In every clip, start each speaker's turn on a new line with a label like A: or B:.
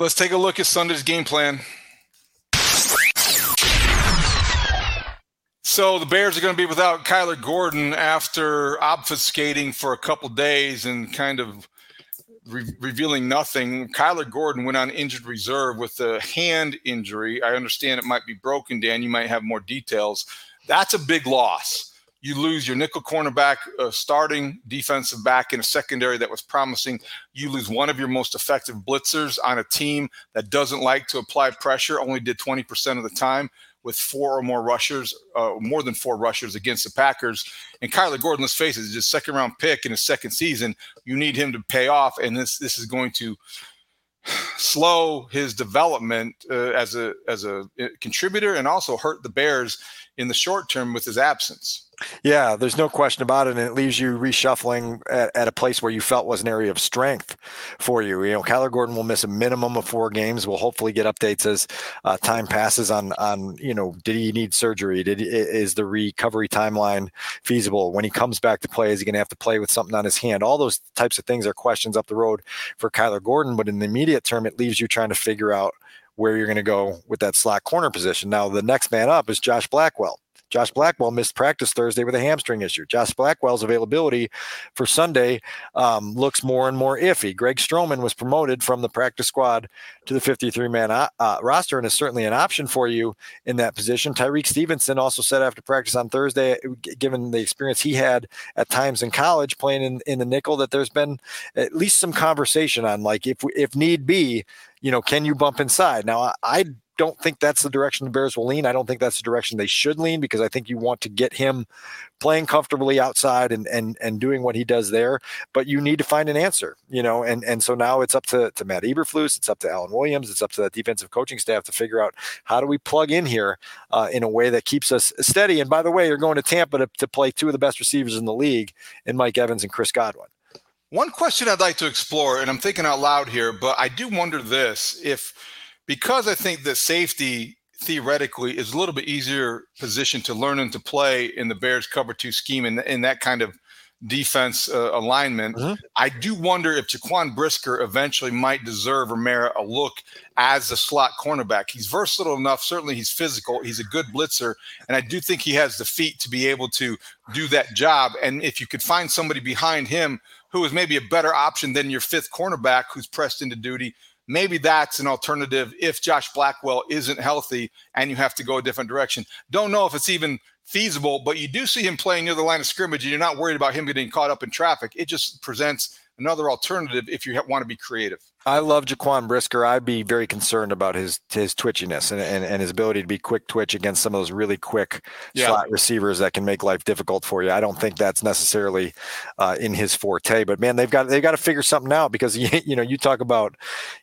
A: Let's take a look at Sunday's game plan. So the Bears are going to be without Kyler Gordon after obfuscating for a couple days and kind of re- revealing nothing. Kyler Gordon went on injured reserve with a hand injury. I understand it might be broken, Dan. You might have more details. That's a big loss. You lose your nickel cornerback, uh, starting defensive back in a secondary that was promising. You lose one of your most effective blitzers on a team that doesn't like to apply pressure, only did 20% of the time with four or more rushers, uh, more than four rushers against the Packers. And Kyler Gordon, let's face it, is just second round pick in his second season. You need him to pay off, and this this is going to slow his development uh, as a as a uh, contributor, and also hurt the Bears in the short term with his absence.
B: Yeah, there's no question about it, and it leaves you reshuffling at, at, a place where you felt was an area of strength for you. You know, Kyler Gordon will miss a minimum of four games. We'll hopefully get updates as uh, time passes on on you know, did he need surgery? Did is the recovery timeline feasible? When he comes back to play, is he going to have to play with something on his hand? All those types of things are questions up the road for Kyler Gordon, but in the immediate term, it leaves you trying to figure out where you're going to go with that slot corner position. Now, the next man up is Josh Blackwell. Josh Blackwell missed practice Thursday with a hamstring issue. Josh Blackwell's availability for Sunday um, looks more and more iffy. Greg Stroman was promoted from the practice squad to the 53 man uh, uh, roster and is certainly an option for you in that position. Tyrique Stevenson also said after practice on Thursday, given the experience he had at times in college playing in, in the nickel, that there's been at least some conversation on like if if need be, you know, can you bump inside? Now I, I don't think that's the direction the Bears will lean. I don't think that's the direction they should lean because I think you want to get him playing comfortably outside and and and doing what he does there. But you need to find an answer, you know. And and so now it's up to to Matt Eberflus, it's up to Alan Williams, it's up to the defensive coaching staff to figure out how do we plug in here uh, in a way that keeps us steady. And by the way, you're going to Tampa to, to play two of the best receivers in the league in Mike Evans and Chris Godwin.
A: One question I'd like to explore, and I'm thinking out loud here, but I do wonder this if because I think that safety theoretically is a little bit easier position to learn and to play in the Bears cover two scheme and in, that kind of defense uh, alignment. Mm-hmm. I do wonder if Jaquan Brisker eventually might deserve or merit a look as a slot cornerback. He's versatile enough. Certainly, he's physical. He's a good blitzer, and I do think he has the feet to be able to do that job. And if you could find somebody behind him who is maybe a better option than your fifth cornerback who's pressed into duty, maybe that's an alternative if Josh Blackwell isn't healthy and you have to go a different direction. Don't know if it's even feasible, but you do see him playing near the line of scrimmage and you're not worried about him getting caught up in traffic. It just presents another alternative if you want to be creative.
B: I love Jaquan Brisker. I'd be very concerned about his his twitchiness and, and, and his ability to be quick twitch against some of those really quick yeah. slot receivers that can make life difficult for you. I don't think that's necessarily uh, in his forte. But man, they've got they've got to figure something out because you, you know you talk about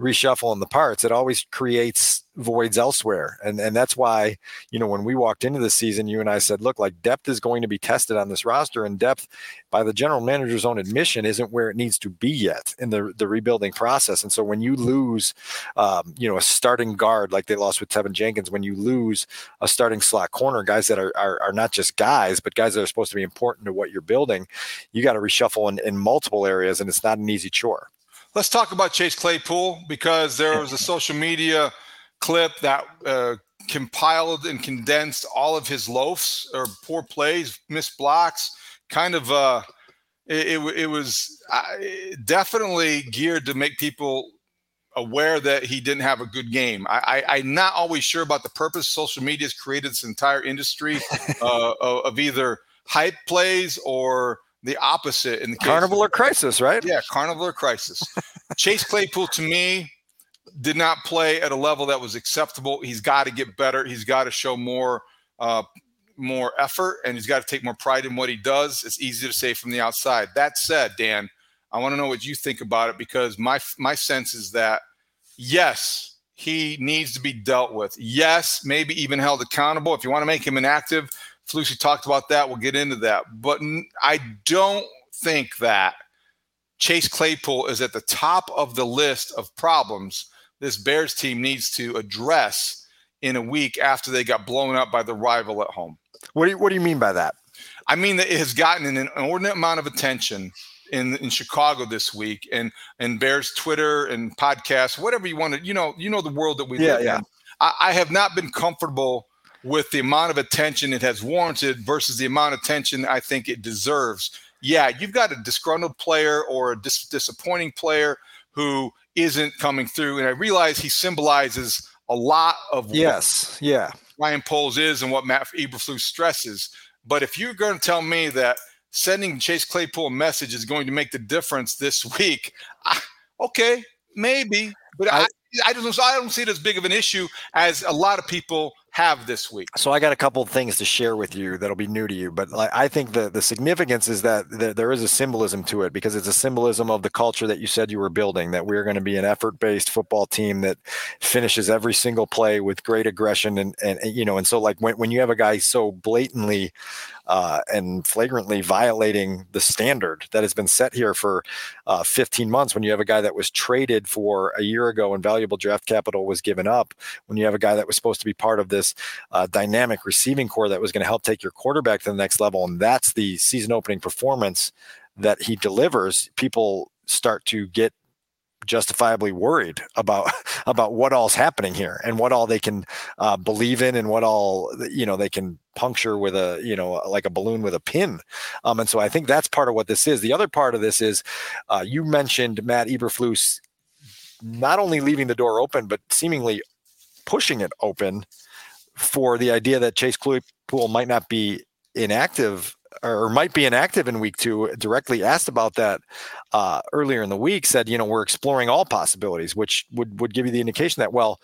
B: reshuffling the parts. It always creates voids elsewhere. And and that's why, you know, when we walked into the season, you and I said, look, like depth is going to be tested on this roster, and depth by the general manager's own admission isn't where it needs to be yet in the the rebuilding process. And so when you lose, um, you know, a starting guard like they lost with Teven Jenkins, when you lose a starting slot corner, guys that are, are, are not just guys, but guys that are supposed to be important to what you're building, you got to reshuffle in, in multiple areas, and it's not an easy chore.
A: Let's talk about Chase Claypool because there was a social media clip that uh, compiled and condensed all of his loafs or poor plays, missed blocks, kind of uh, it, it, it was uh, definitely geared to make people aware that he didn't have a good game. I, I, am not always sure about the purpose. Social media has created this entire industry uh, of, of, either hype plays or the opposite in the
B: carnival or crisis, right?
A: Yeah, carnival or crisis. Chase Claypool to me did not play at a level that was acceptable. He's got to get better. He's got to show more uh, more effort and he's got to take more pride in what he does. It's easy to say from the outside. That said, Dan, I want to know what you think about it because my my sense is that yes, he needs to be dealt with. Yes, maybe even held accountable. If you want to make him inactive, Flusy talked about that. We'll get into that. But I don't think that Chase Claypool is at the top of the list of problems this Bears team needs to address in a week after they got blown up by the rival at home.
B: What do you, what do you mean by that?
A: I mean that it has gotten an inordinate amount of attention in in Chicago this week, and and Bears Twitter and podcasts, whatever you want to, you know, you know the world that we yeah, live yeah. in. I, I have not been comfortable with the amount of attention it has warranted versus the amount of attention I think it deserves. Yeah, you've got a disgruntled player or a dis- disappointing player who isn't coming through, and I realize he symbolizes a lot of
B: yes, yeah,
A: Ryan Poles is and what Matt Eberflus stresses. But if you're going to tell me that sending Chase Claypool a message is going to make the difference this week, I, okay, maybe, but I, I, I don't I don't see it as big of an issue as a lot of people have this week.
B: So I got a couple of things to share with you that'll be new to you, but I think the the significance is that there is a symbolism to it because it's a symbolism of the culture that you said you were building. That we're going to be an effort based football team that finishes every single play with great aggression and and you know and so like when when you have a guy so blatantly uh, and flagrantly violating the standard that has been set here for uh, 15 months. When you have a guy that was traded for a year ago and valuable draft capital was given up, when you have a guy that was supposed to be part of this uh, dynamic receiving corps that was going to help take your quarterback to the next level, and that's the season opening performance that he delivers, people start to get justifiably worried about about what all's happening here and what all they can uh, believe in and what all you know they can puncture with a you know like a balloon with a pin. Um, and so i think that's part of what this is. The other part of this is uh, you mentioned matt eberflus not only leaving the door open but seemingly pushing it open for the idea that chase claypool might not be inactive or might be inactive in week two, directly asked about that uh, earlier in the week, said, you know, we're exploring all possibilities, which would would give you the indication that well,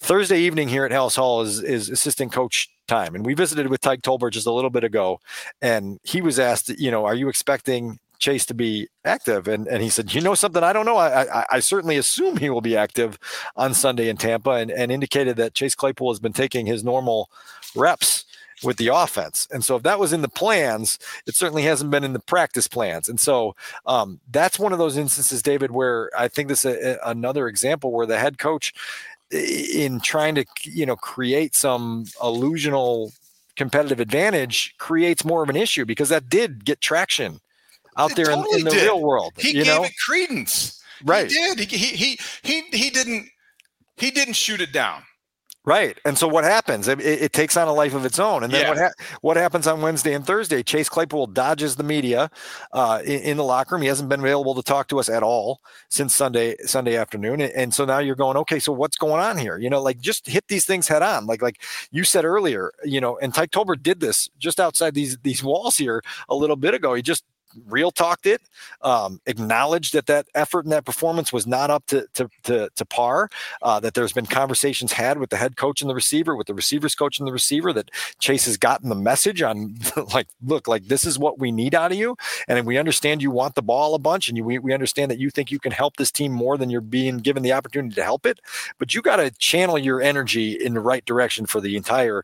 B: Thursday evening here at Halas Hall is is assistant coach time, and we visited with Tyke Tolbert just a little bit ago, and he was asked, you know, are you expecting Chase to be active? And and he said, you know something, I don't know. I, I, I certainly assume he will be active on Sunday in Tampa, and, and indicated that Chase Claypool has been taking his normal reps with the offense. And so if that was in the plans, it certainly hasn't been in the practice plans. And so um, that's one of those instances, David, where I think this is a, another example where the head coach, in trying to you know create some illusional competitive advantage, creates more of an issue because that did get traction out it there totally in, in, the did. real world.
A: He gave
B: know?
A: it credence.
B: Right.
A: He did. He, he he he didn't he didn't shoot it down.
B: Right. And so what happens? It, it, takes on a life of its own. And then yeah. what ha- what happens on Wednesday and Thursday? Chase Claypool dodges the media uh, in, in, the locker room. He hasn't been available to talk to us at all since Sunday Sunday afternoon. And so now you're going, okay, so what's going on here? You know, like just hit these things head on. Like like you said earlier, you know, and Tyke Tolbert did this just outside these these walls here a little bit ago. He just real talked it, um, acknowledged that that effort and that performance was not up to to to, to par. Uh, that there's been conversations had with the head coach and the receiver, with the receivers coach and the receiver, that Chase has gotten the message on like, look, like this is what we need out of you, and we understand you want the ball a bunch, and you, we we understand that you think you can help this team more than you're being given the opportunity to help it, but you got to channel your energy in the right direction for the entire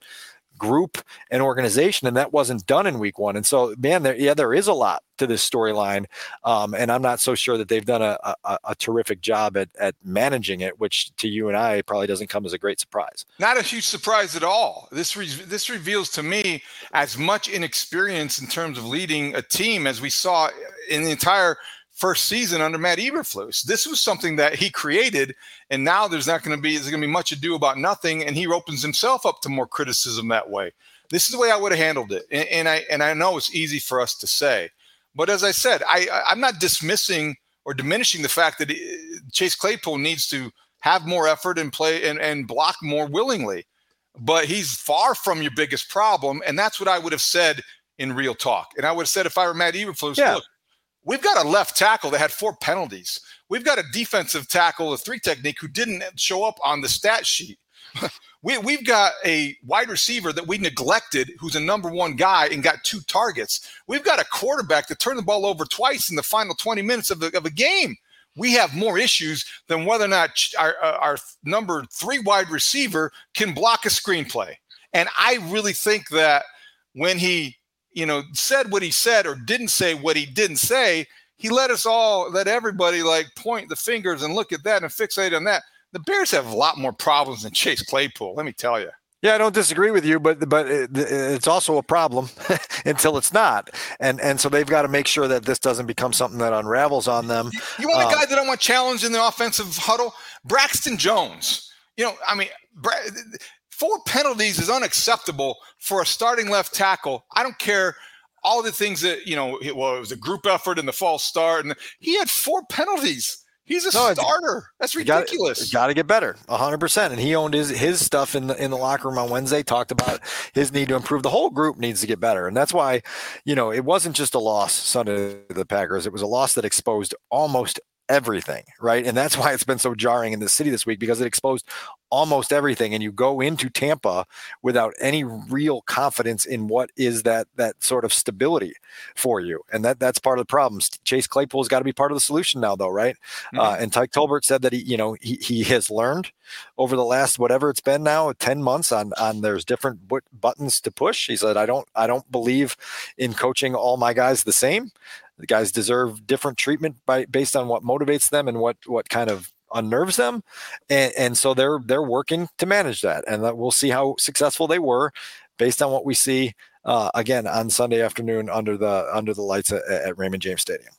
B: group and organization, and that wasn't done in week one. And so, man, there, yeah, there is a lot to this storyline, um, and I'm not so sure that they've done a, a, a, terrific job at, at managing it, which to you and I probably doesn't come as a great surprise.
A: Not a huge surprise at all. This re- this reveals to me as much inexperience in terms of leading a team as we saw in the entire first season under Matt Eberflus. This was something that he created, and now there's not going to be there's going to be much ado about nothing, and he opens himself up to more criticism that way. This is the way I would have handled it, and, and I and I know it's easy for us to say, but as I said, I I'm not dismissing or diminishing the fact that uh, Chase Claypool needs to have more effort and play and, and block more willingly. But he's far from your biggest problem. And that's what I would have said in real talk. And I would have said if I were Matt Eberflus, yeah. look, we've got a left tackle that had four penalties. We've got a defensive tackle, a three technique, who didn't show up on the stat sheet. we, we've got a wide receiver that we neglected who's a number one guy and got two targets. We've got a quarterback that turned the ball over twice in the final 20 minutes of, the, of a game. We have more issues than whether or not our, uh, our number three wide receiver can block a screenplay. And I really think that when he, you know, said what he said or didn't say what he didn't say, he let us all, let everybody like point the fingers and look at that and fixate on that the Bears have a lot more problems than Chase Claypool. Let me tell you.
B: Yeah, I don't disagree with you, but but it's also a problem until it's not, and and so they've got to make sure that this doesn't become something that unravels on them.
A: You want a um, guy that I want challenged in the offensive huddle? Braxton Jones. You know, I mean, four penalties is unacceptable for a starting left tackle. I don't care all the things that you know. Well, it was a group effort and the false start, and he had four penalties. He's a no, starter. That's ridiculous.
B: Got to get better, hundred percent. And he owned his his stuff in the in the locker room on Wednesday. Talked about his need to improve. The whole group needs to get better, and that's why, you know, it wasn't just a loss Sunday to the Packers. It was a loss that exposed almost everything, right? And that's why it's been so jarring in the city this week because it exposed almost everything and you go into Tampa without any real confidence in what is that that sort of stability for you. And that that's part of the problem. Chase Claypool's got to be part of the solution now though, right? Mm-hmm. Uh, and Tyke Tolbert said that he, you know, he he has learned over the last whatever it's been now 10 months on on there's different buttons to push. He said I don't I don't believe in coaching all my guys the same. The guys deserve different treatment by based on what motivates them and what what kind of unnerves them, and, and so they're they're working to manage that, and that we'll see how successful they were based on what we see uh, again on Sunday afternoon under the under the lights at, at Raymond James Stadium.